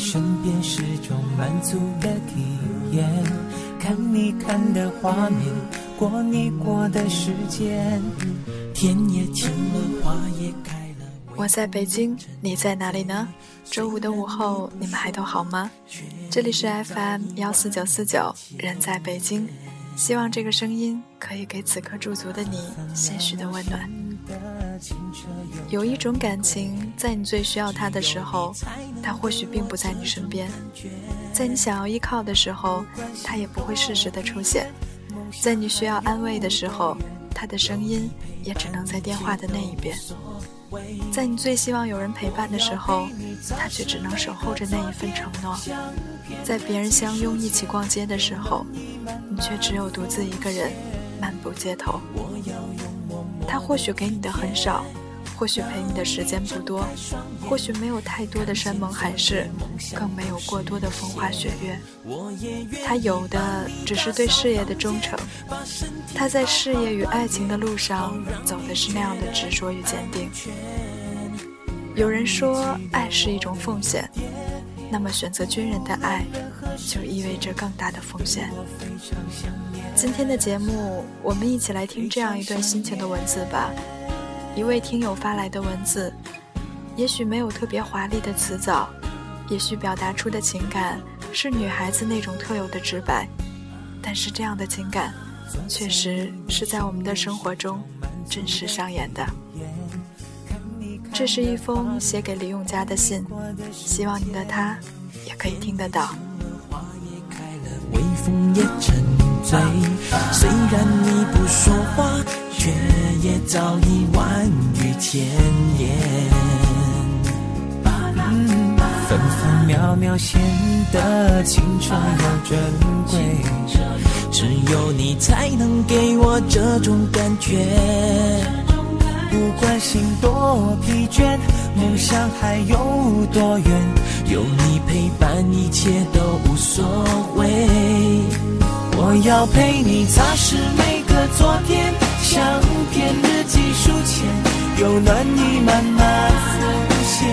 身边是种满足的体验，看你看的画面，过你过的时间，天也晴了，花也开了。我在北京，你在哪里呢？周五的午后，你们还都好吗？这里是 FM 幺四九四九，人在北京，希望这个声音可以给此刻驻足的你些许的温暖。有一种感情，在你最需要他的时候，他或许并不在你身边；在你想要依靠的时候，他也不会适时的出现；在你需要安慰的时候，他的声音也只能在电话的那一边。在你最希望有人陪伴的时候，他却只能守候着那一份承诺；在别人相拥一起逛街的时候，你却只有独自一个人漫步街头。他或许给你的很少，或许陪你的时间不多，或许没有太多的山盟海誓，更没有过多的风花雪月。他有的只是对事业的忠诚。他在事业与爱情的路上走的是那样的执着与坚定。有人说，爱是一种奉献，那么选择军人的爱，就意味着更大的奉献。今天的节目，我们一起来听这样一段心情的文字吧。一位听友发来的文字，也许没有特别华丽的词藻，也许表达出的情感是女孩子那种特有的直白，但是这样的情感，确实是在我们的生活中真实上演的。这是一封写给李永嘉的信，希望你的他也可以听得到。微风也沉醉，虽然你不说话，却也早已万语千言。分分秒秒显得青春又珍贵，只有你才能给我这种感觉。不管心多疲倦，梦想还有多远，有你陪伴，一切都无所谓。我要陪你擦拭每个昨天，相片日记书签，有暖意慢慢浮现。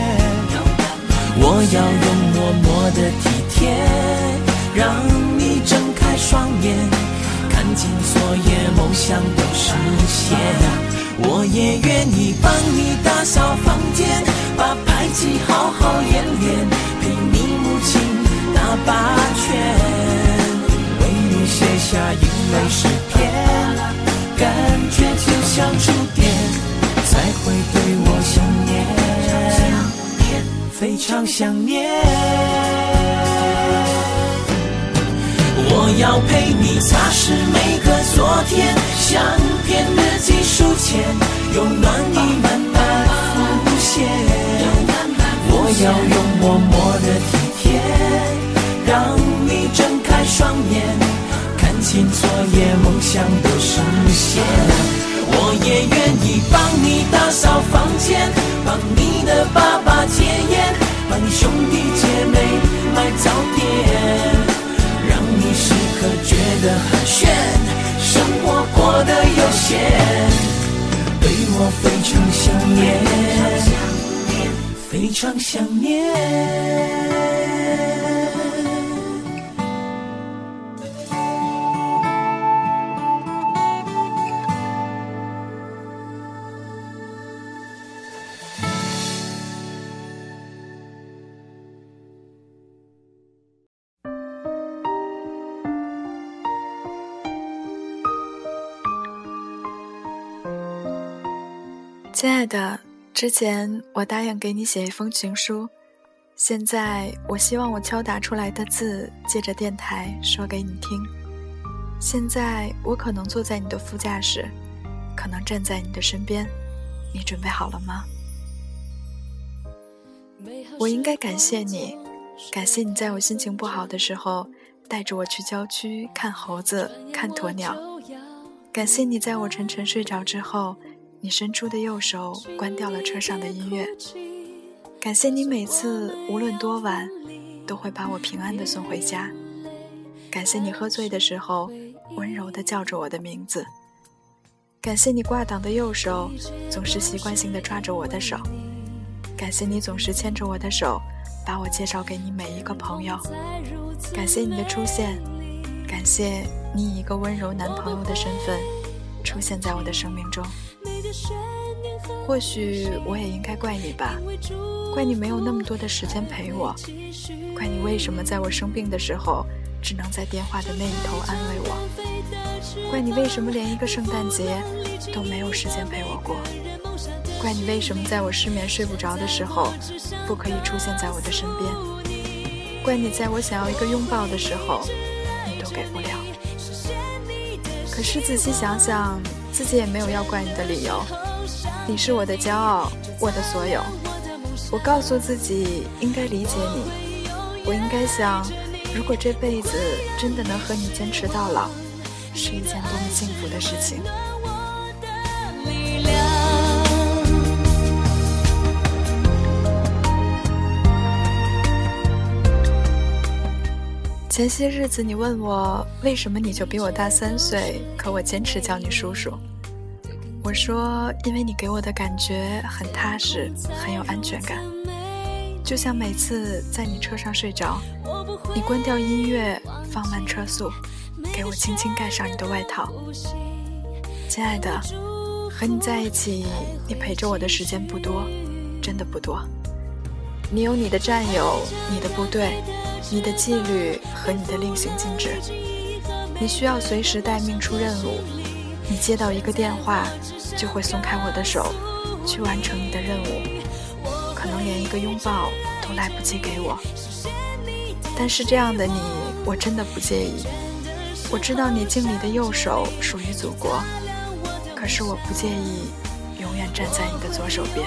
我要用默默的体贴，让你睁开双眼，看见所有梦想都实现。我也愿意帮你打扫房间，把排气好好演练，陪你母亲打八拳，为你写下英美诗篇，像触电，才会对我想念，非常想念。我要陪你擦拭每个昨天，相片、日记、书签，有暖意慢慢浮现。我要用默默的体贴，让你睁开双眼，看清昨夜梦想都实现。也愿意帮你打扫房间，帮你的爸爸戒烟，帮你兄弟姐妹买早点。让你时刻觉得很炫，生活过得悠闲，对我非常想念，非常想念。亲爱的，之前我答应给你写一封情书，现在我希望我敲打出来的字借着电台说给你听。现在我可能坐在你的副驾驶，可能站在你的身边，你准备好了吗？我应该感谢你，感谢你在我心情不好的时候带着我去郊区看猴子、看鸵鸟，感谢你在我沉沉睡着之后。你伸出的右手关掉了车上的音乐，感谢你每次无论多晚都会把我平安的送回家，感谢你喝醉的时候温柔的叫着我的名字，感谢你挂档的右手总是习惯性的抓着我的手，感谢你总是牵着我的手把我介绍给你每一个朋友。感谢你的出现，感谢你以一个温柔男朋友的身份出现在我的生命中。或许我也应该怪你吧，怪你没有那么多的时间陪我，怪你为什么在我生病的时候只能在电话的那一头安慰我，怪你为什么连一个圣诞节都没有时间陪我过，怪你为什么在我失眠睡不着的时候不可以出现在我的身边，怪你在我想要一个拥抱的时候你都给不了。可是仔细想想，自己也没有要怪你的理由。你是我的骄傲，我的所有。我告诉自己应该理解你，我应该想，如果这辈子真的能和你坚持到老，是一件多么幸福的事情。前些日子你问我为什么你就比我大三岁，可我坚持叫你叔叔。我说，因为你给我的感觉很踏实，很有安全感，就像每次在你车上睡着，你关掉音乐，放慢车速，给我轻轻盖上你的外套。亲爱的，和你在一起，你陪着我的时间不多，真的不多。你有你的战友，你的部队，你的纪律和你的令行禁止，你需要随时待命出任务。你接到一个电话。就会松开我的手，去完成你的任务，可能连一个拥抱都来不及给我。但是这样的你，我真的不介意。我知道你敬礼的右手属于祖国，可是我不介意永远站在你的左手边。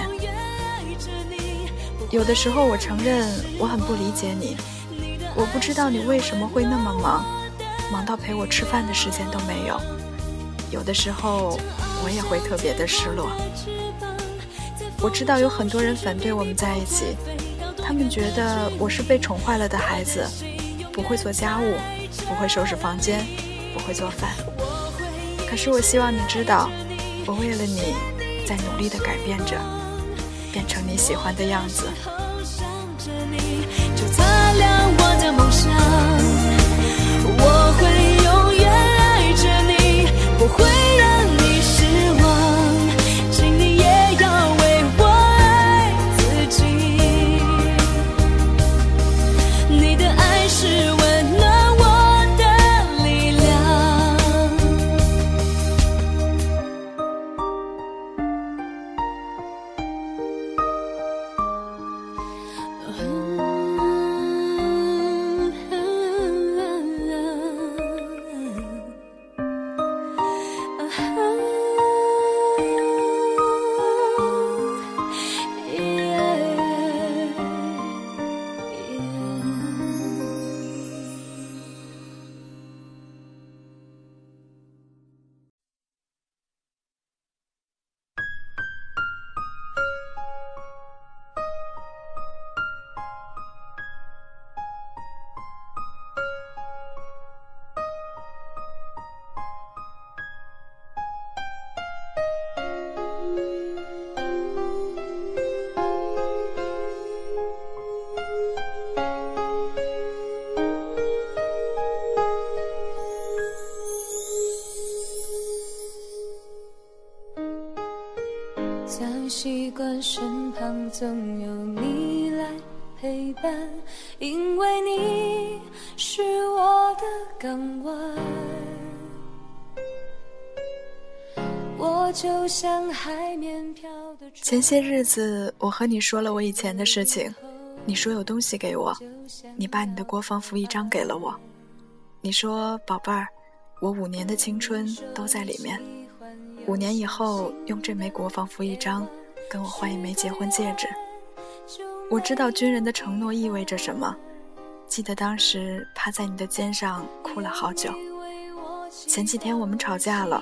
有的时候，我承认我很不理解你，我不知道你为什么会那么忙，忙到陪我吃饭的时间都没有。有的时候。我也会特别的失落。我知道有很多人反对我们在一起，他们觉得我是被宠坏了的孩子，不会做家务，不会收拾房间，不会做饭。可是我希望你知道，我为了你在努力的改变着，变成你喜欢的样子。习惯身旁总有你来陪伴，因为你是我的港湾。前些日子，我和你说了我以前的事情，你说有东西给我，你把你的国防服一张给了我，你说宝贝儿，我五年的青春都在里面，五年以后用这枚国防服一张。跟我换一枚结婚戒指。我知道军人的承诺意味着什么。记得当时趴在你的肩上哭了好久。前几天我们吵架了，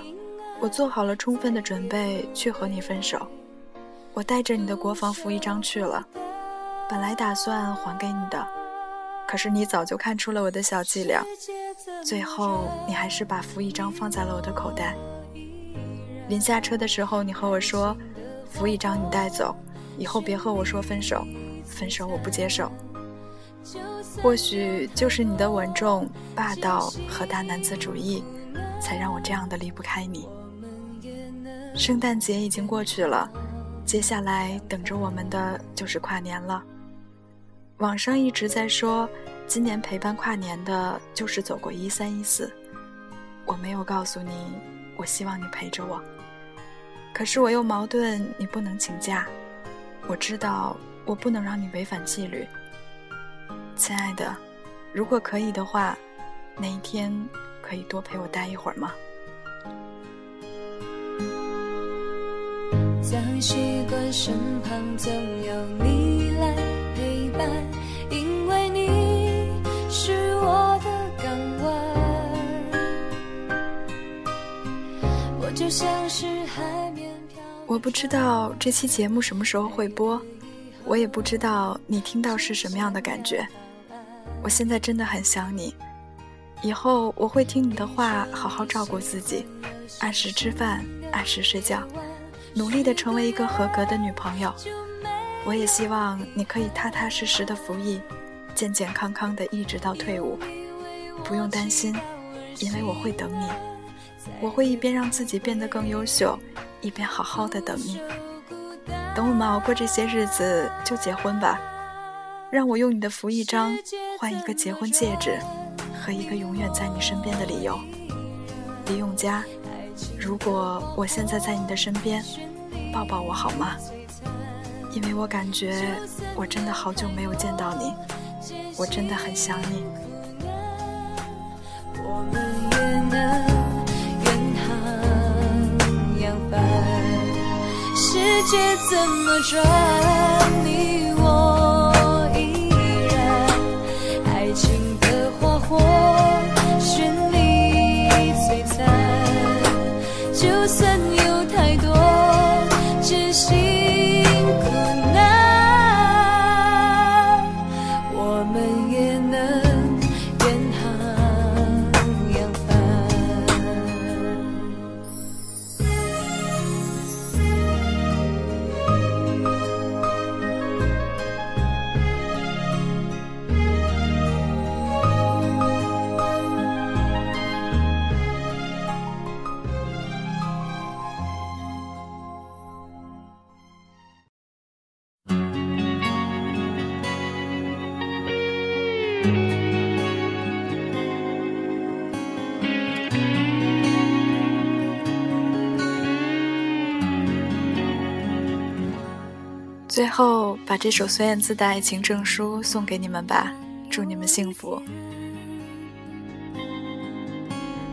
我做好了充分的准备去和你分手。我带着你的国防服一张去了，本来打算还给你的，可是你早就看出了我的小伎俩，最后你还是把服一张放在了我的口袋。临下车的时候，你和我说。扶一张你带走，以后别和我说分手，分手我不接受。或许就是你的稳重、霸道和大男子主义，才让我这样的离不开你。圣诞节已经过去了，接下来等着我们的就是跨年了。网上一直在说，今年陪伴跨年的就是走过一三一四。我没有告诉你，我希望你陪着我。可是我又矛盾，你不能请假。我知道，我不能让你违反纪律。亲爱的，如果可以的话，那一天可以多陪我待一会儿吗？在习惯身旁总有你来陪伴，因为你是我的港湾。我就像是海。我不知道这期节目什么时候会播，我也不知道你听到是什么样的感觉。我现在真的很想你，以后我会听你的话，好好照顾自己，按时吃饭，按时睡觉，努力的成为一个合格的女朋友。我也希望你可以踏踏实实的服役，健健康康的一直到退伍。不用担心，因为我会等你，我会一边让自己变得更优秀，一边好好的等你。等我们熬过这些日子，就结婚吧。让我用你的服役章换一个结婚戒指和一个永远在你身边的理由。李永嘉，如果我现在在你的身边，抱抱我好吗？因为我感觉我真的好久没有见到你，我真的很想你。我们也能界怎么转，你最后，把这首孙燕姿的爱情证书送给你们吧，祝你们幸福。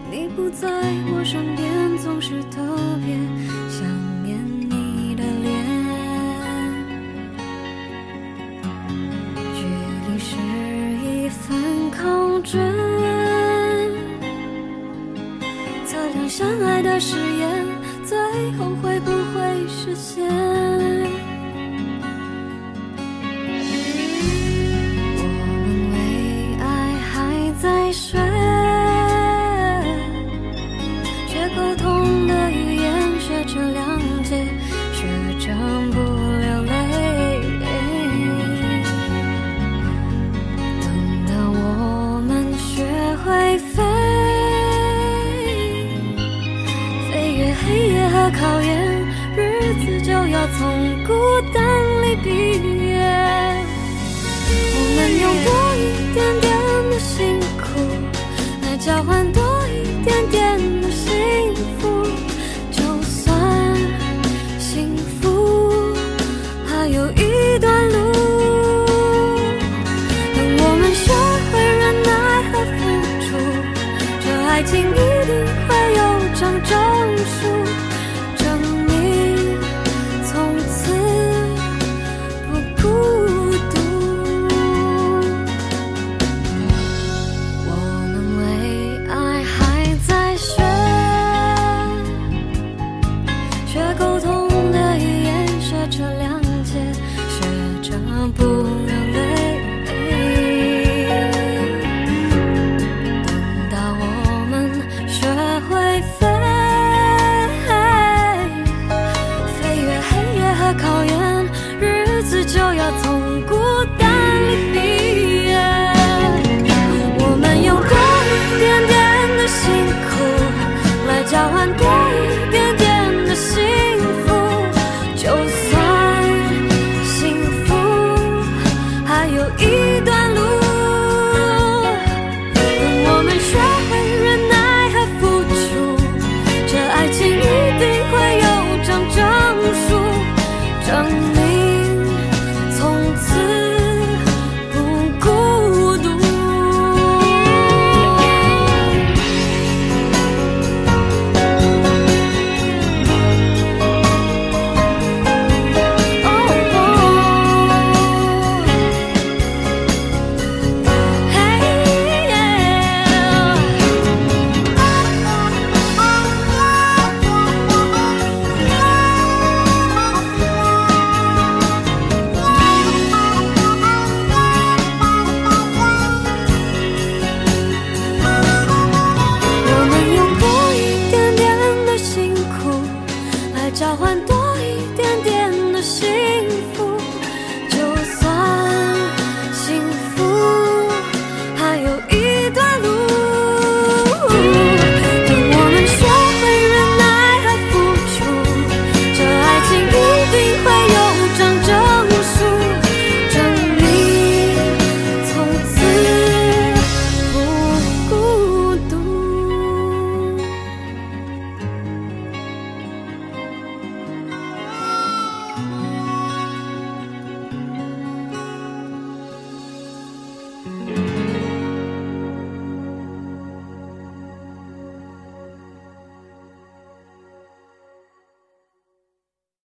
你不在我身边，总是特别想念你的脸。距离是一份考卷，测量相爱的誓言，最后会不会实现？一段路。